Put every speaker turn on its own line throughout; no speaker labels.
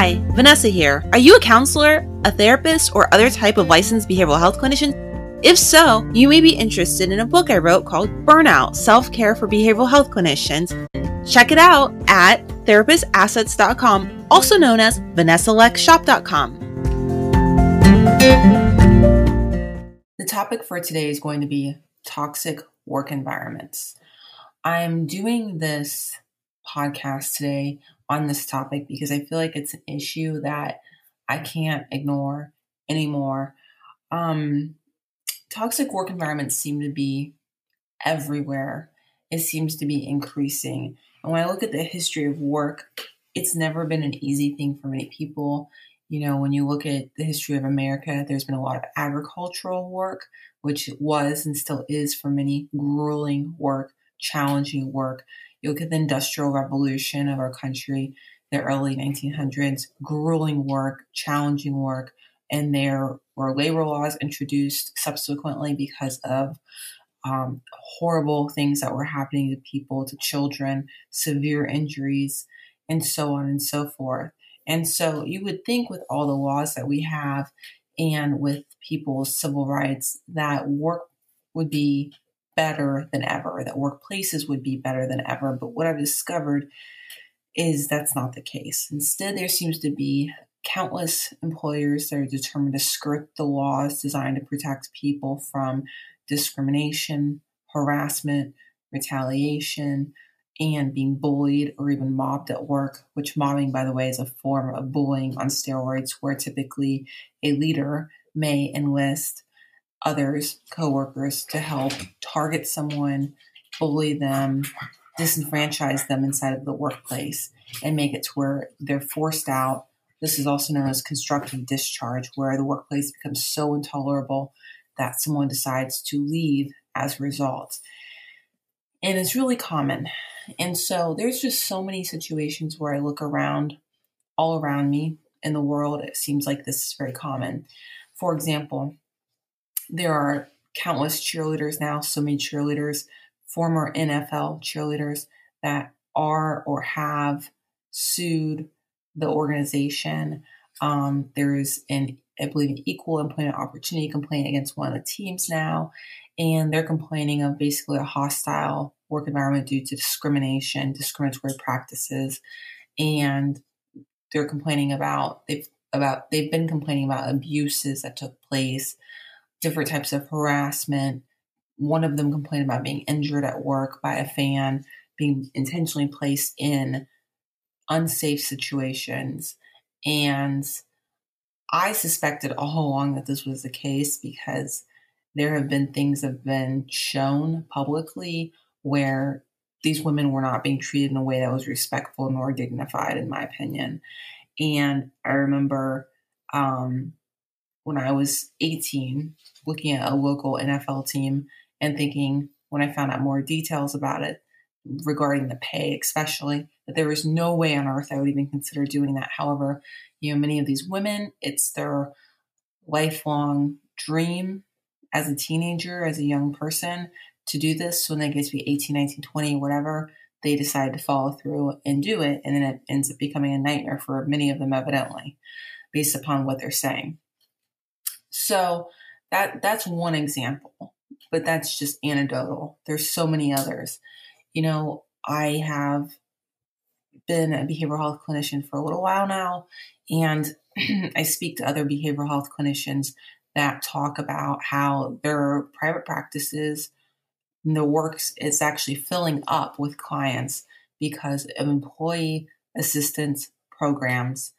Hi, Vanessa here. Are you a counselor, a therapist, or other type of licensed behavioral health clinician? If so, you may be interested in a book I wrote called Burnout Self Care for Behavioral Health Clinicians. Check it out at therapistassets.com, also known as VanessaLexShop.com.
The topic for today is going to be toxic work environments. I'm doing this podcast today on this topic because I feel like it's an issue that I can't ignore anymore. Um, toxic work environments seem to be everywhere. It seems to be increasing. And when I look at the history of work, it's never been an easy thing for many people. You know, when you look at the history of America, there's been a lot of agricultural work, which was and still is for many grueling work, challenging work. You look at the Industrial Revolution of our country, the early 1900s, grueling work, challenging work, and there were labor laws introduced subsequently because of um, horrible things that were happening to people, to children, severe injuries, and so on and so forth. And so you would think with all the laws that we have and with people's civil rights that work would be better than ever, that workplaces would be better than ever. But what I've discovered is that's not the case. Instead, there seems to be countless employers that are determined to skirt the laws designed to protect people from discrimination, harassment, retaliation, and being bullied or even mobbed at work, which mobbing, by the way, is a form of bullying on steroids, where typically a leader may enlist others, coworkers, to help target someone, bully them, disenfranchise them inside of the workplace, and make it to where they're forced out. This is also known as constructive discharge, where the workplace becomes so intolerable that someone decides to leave as a result. And it's really common. And so there's just so many situations where I look around, all around me in the world, it seems like this is very common. For example, there are countless cheerleaders now, so many cheerleaders, former NFL cheerleaders that are or have sued the organization. Um, there's an, I believe, an equal employment opportunity complaint against one of the teams now, and they're complaining of basically a hostile work environment due to discrimination, discriminatory practices, and they're complaining about they've about they've been complaining about abuses that took place different types of harassment. One of them complained about being injured at work by a fan, being intentionally placed in unsafe situations. And I suspected all along that this was the case because there have been things that have been shown publicly where these women were not being treated in a way that was respectful nor dignified, in my opinion. And I remember um, when I was 18, looking at a local NFL team and thinking, when I found out more details about it regarding the pay, especially, that there was no way on earth I would even consider doing that. However, you know, many of these women, it's their lifelong dream as a teenager, as a young person, to do this. When they get to be 18, 19, 20, whatever, they decide to follow through and do it. And then it ends up becoming a nightmare for many of them, evidently, based upon what they're saying. So that that's one example, but that's just anecdotal. There's so many others. You know, I have been a behavioral health clinician for a little while now, and I speak to other behavioral health clinicians that talk about how their private practices the works is actually filling up with clients because of employee assistance programs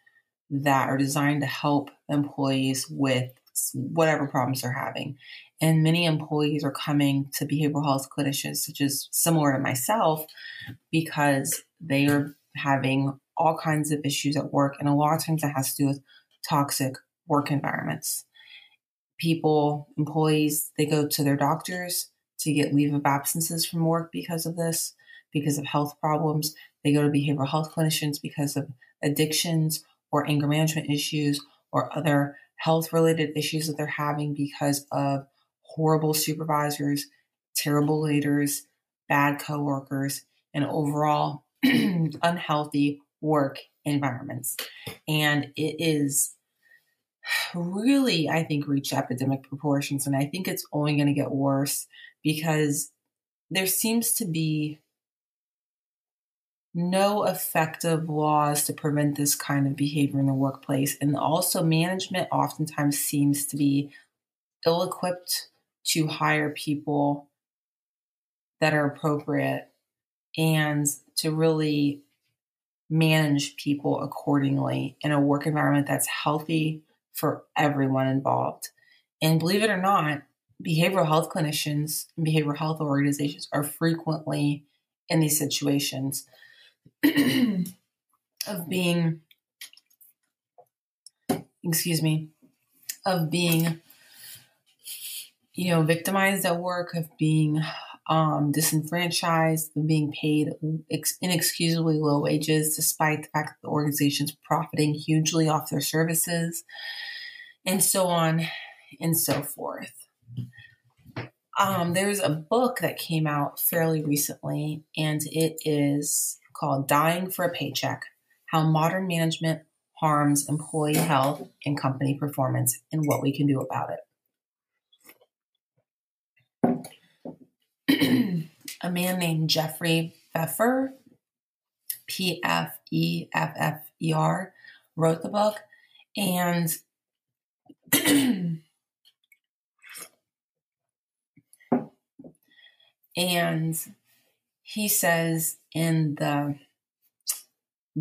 that are designed to help employees with whatever problems they're having. And many employees are coming to behavioral health clinicians, such as similar to myself, because they are having all kinds of issues at work. And a lot of times that has to do with toxic work environments. People, employees, they go to their doctors to get leave of absences from work because of this, because of health problems. They go to behavioral health clinicians because of addictions or anger management issues or other health related issues that they're having because of horrible supervisors, terrible leaders, bad coworkers, and overall unhealthy work environments. And it is really, I think, reached epidemic proportions. And I think it's only going to get worse because there seems to be no effective laws to prevent this kind of behavior in the workplace. And also, management oftentimes seems to be ill equipped to hire people that are appropriate and to really manage people accordingly in a work environment that's healthy for everyone involved. And believe it or not, behavioral health clinicians and behavioral health organizations are frequently in these situations of being, excuse me, of being, you know, victimized at work, of being um, disenfranchised, of being paid inexcusably low wages, despite the fact that the organization's profiting hugely off their services, and so on and so forth. Um, there's a book that came out fairly recently, and it is called Dying for a Paycheck How Modern Management Harms Employee Health and Company Performance and What We Can Do About it. a man named Jeffrey Pfeffer, P F E F F E R, wrote the book. And and he says in the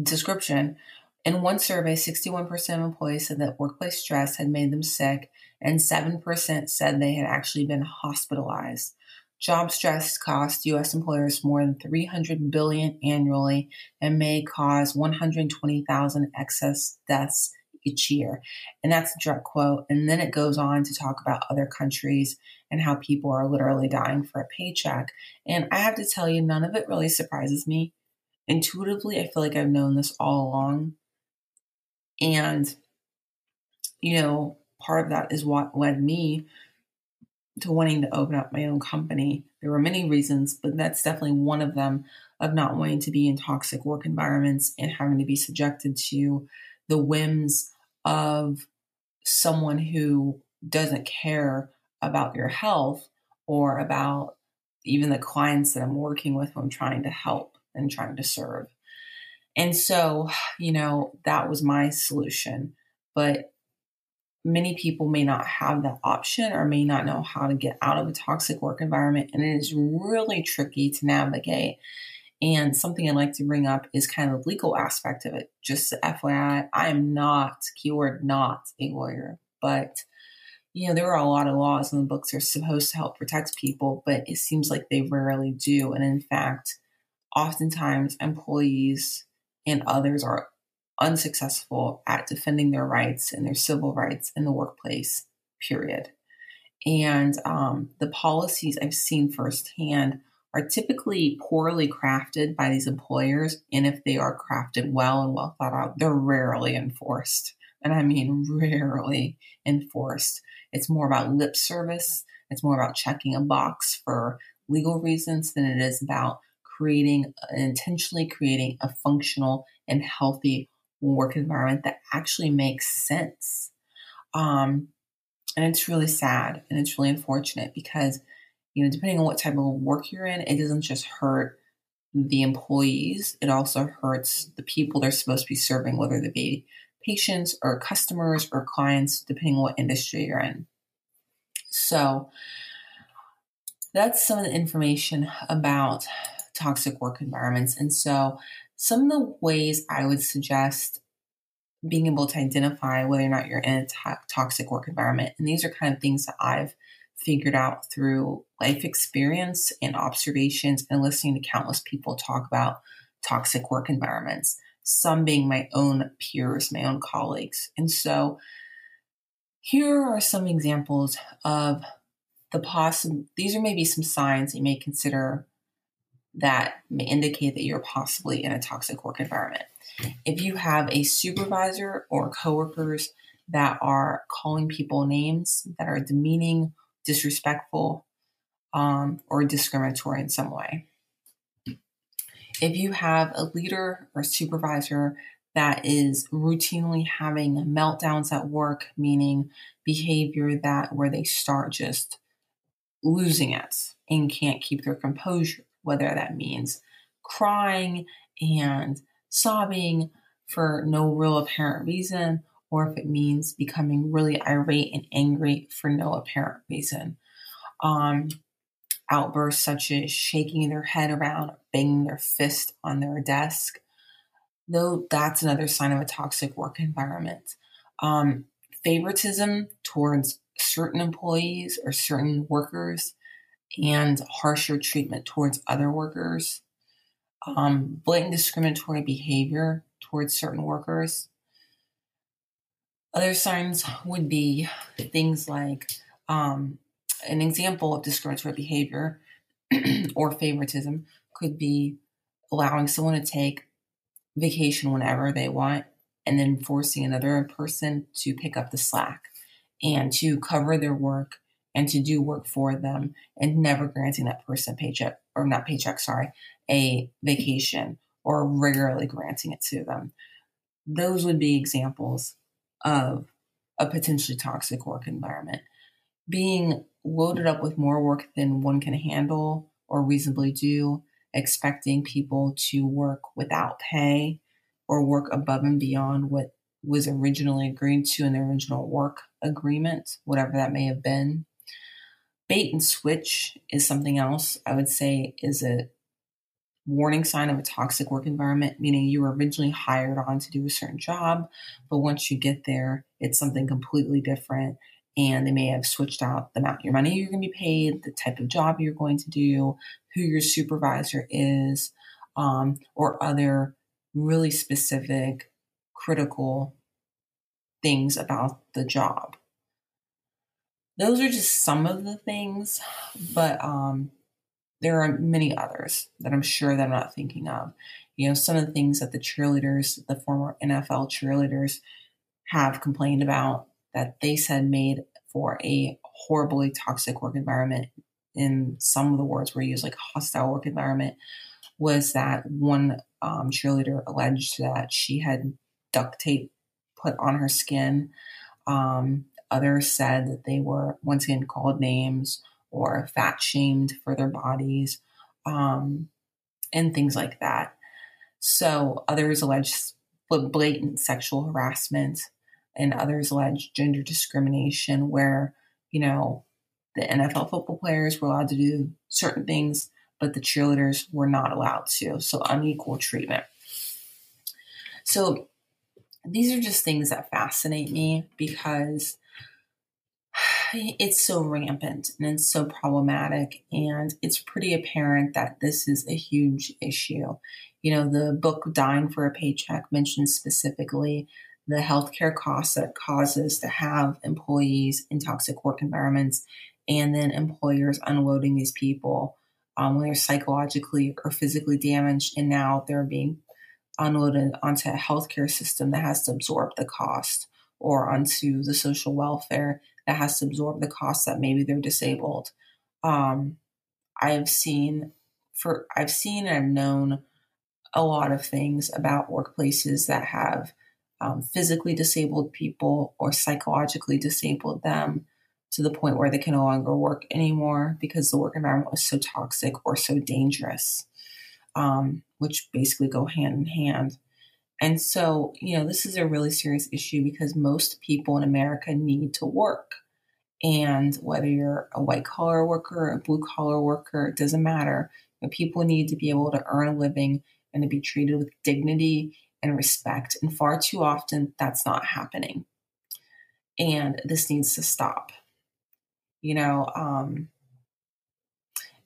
description in one survey, 61% of employees said that workplace stress had made them sick, and 7% said they had actually been hospitalized. Job stress costs U.S. employers more than 300 billion annually and may cause 120,000 excess deaths each year. And that's a direct quote. And then it goes on to talk about other countries and how people are literally dying for a paycheck. And I have to tell you, none of it really surprises me. Intuitively, I feel like I've known this all along. And, you know, part of that is what led me to wanting to open up my own company. There were many reasons, but that's definitely one of them of not wanting to be in toxic work environments and having to be subjected to the whims of someone who doesn't care about your health or about even the clients that I'm working with who I'm trying to help and trying to serve. And so, you know, that was my solution. But many people may not have that option or may not know how to get out of a toxic work environment. And it is really tricky to navigate. And something I'd like to bring up is kind of the legal aspect of it. Just FYI, I am not, keyword, not a lawyer, but you know, there are a lot of laws in the books are supposed to help protect people, but it seems like they rarely do. And in fact, oftentimes employees and others are unsuccessful at defending their rights and their civil rights in the workplace, period. And um, the policies I've seen firsthand are typically poorly crafted by these employers. And if they are crafted well and well thought out, they're rarely enforced. And I mean, rarely enforced. It's more about lip service. It's more about checking a box for legal reasons than it is about creating, intentionally creating a functional and healthy work environment that actually makes sense. Um, and it's really sad and it's really unfortunate because you know, depending on what type of work you're in, it doesn't just hurt the employees, it also hurts the people they're supposed to be serving, whether they be patients or customers or clients, depending on what industry you're in. So, that's some of the information about toxic work environments. And so, some of the ways I would suggest being able to identify whether or not you're in a to- toxic work environment, and these are kind of things that I've figured out through life experience and observations and listening to countless people talk about toxic work environments, some being my own peers, my own colleagues. And so here are some examples of the possible, these are maybe some signs you may consider that may indicate that you're possibly in a toxic work environment. If you have a supervisor or coworkers that are calling people names that are demeaning disrespectful, um, or discriminatory in some way. If you have a leader or supervisor that is routinely having meltdowns at work, meaning behavior that where they start just losing it and can't keep their composure, whether that means crying and sobbing for no real apparent reason, or if it means becoming really irate and angry for no apparent reason. Um, outbursts such as shaking their head around, banging their fist on their desk, though that's another sign of a toxic work environment. Um, favoritism towards certain employees or certain workers and harsher treatment towards other workers, um, blatant discriminatory behavior towards certain workers. Other signs would be things like um, an example of discriminatory behavior or favoritism could be allowing someone to take vacation whenever they want and then forcing another person to pick up the slack and to cover their work and to do work for them and never granting that person paycheck or not paycheck, sorry, a vacation or regularly granting it to them. Those would be examples of a potentially toxic work environment. Being loaded up with more work than one can handle or reasonably do, expecting people to work without pay or work above and beyond what was originally agreed to in the original work agreement, whatever that may have been. Bait and switch is something else I would say is a warning sign of a toxic work environment, meaning you were originally hired on to do a certain job, but once you get there, it's something completely different. And they may have switched out the amount of your money you're going to be paid, the type of job you're going to do, who your supervisor is, um, or other really specific, critical things about the job. Those are just some of the things, but um, there are many others that I'm sure that I'm not thinking of. You know, some of the things that the cheerleaders, the former NFL cheerleaders, have complained about that they said made for a horribly toxic work environment. In some of the words were used, like hostile work environment, was that one um, cheerleader alleged that she had duct tape put on her skin. Um, others said that they were once again called names or fat shamed for their bodies um, and things like that. So others alleged blatant sexual harassment and others allege gender discrimination where, you know, the NFL football players were allowed to do certain things, but the cheerleaders were not allowed to. So unequal treatment. So these are just things that fascinate me because it's so rampant and it's so problematic and it's pretty apparent that this is a huge issue you know the book dying for a paycheck mentions specifically the healthcare costs that causes to have employees in toxic work environments and then employers unloading these people um, when they're psychologically or physically damaged and now they're being unloaded onto a healthcare system that has to absorb the cost or onto the social welfare that has to absorb the cost that maybe they're disabled. Um, I've seen for I've seen and I've known a lot of things about workplaces that have um, physically disabled people or psychologically disabled them to the point where they can no longer work anymore because the work environment was so toxic or so dangerous, um, which basically go hand in hand. And so, you know, this is a really serious issue because most people in America need to work. And whether you're a white collar worker, a blue collar worker, it doesn't matter. But people need to be able to earn a living and to be treated with dignity and respect. And far too often, that's not happening. And this needs to stop. You know, um,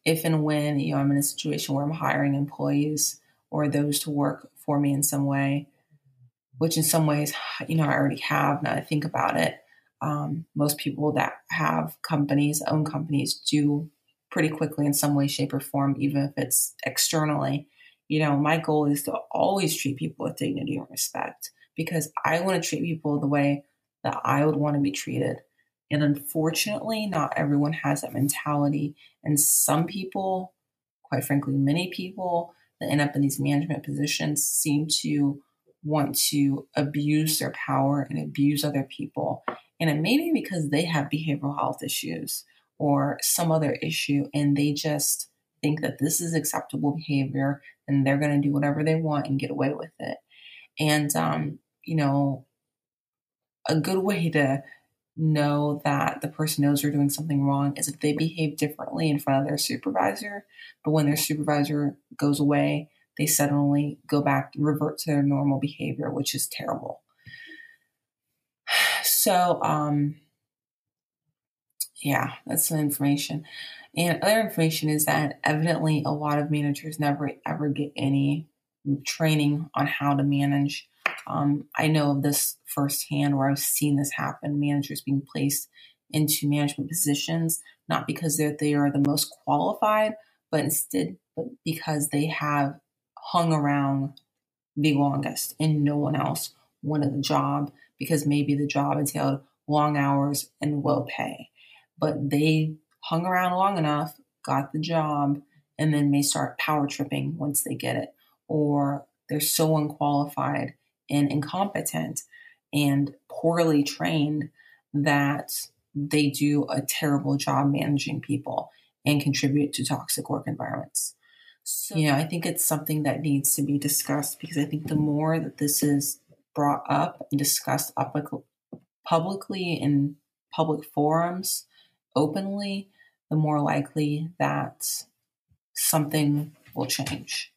if and when you know I'm in a situation where I'm hiring employees or those to work for me in some way, which in some ways, you know, I already have now I think about it. Um, most people that have companies, own companies, do pretty quickly in some way, shape, or form, even if it's externally. You know, my goal is to always treat people with dignity and respect because I want to treat people the way that I would want to be treated. And unfortunately, not everyone has that mentality. And some people, quite frankly, many people that end up in these management positions seem to want to abuse their power and abuse other people. And it may be because they have behavioral health issues or some other issue and they just think that this is acceptable behavior and they're going to do whatever they want and get away with it. And, um, you know, a good way to know that the person knows they're doing something wrong is if they behave differently in front of their supervisor, but when their supervisor goes away, they suddenly go back, revert to their normal behavior, which is terrible. So, um, yeah, that's some information. And other information is that evidently a lot of managers never ever get any training on how to manage. Um, I know of this firsthand where I've seen this happen managers being placed into management positions, not because they are the most qualified, but instead because they have hung around the longest and no one else wanted the job because maybe the job entailed long hours and low pay. But they hung around long enough, got the job, and then may start power tripping once they get it. Or they're so unqualified and incompetent and poorly trained that they do a terrible job managing people and contribute to toxic work environments. So, you know, I think it's something that needs to be discussed because I think the more that this is brought up and discussed publicly in public forums openly, the more likely that something will change.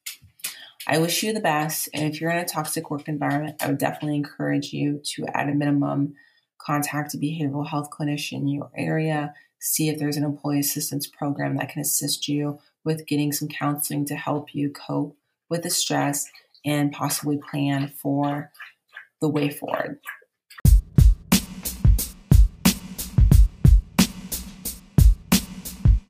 I wish you the best. And if you're in a toxic work environment, I would definitely encourage you to, at a minimum, contact a behavioral health clinician in your area, see if there's an employee assistance program that can assist you with getting some counseling to help you cope with the stress and possibly plan for the way forward.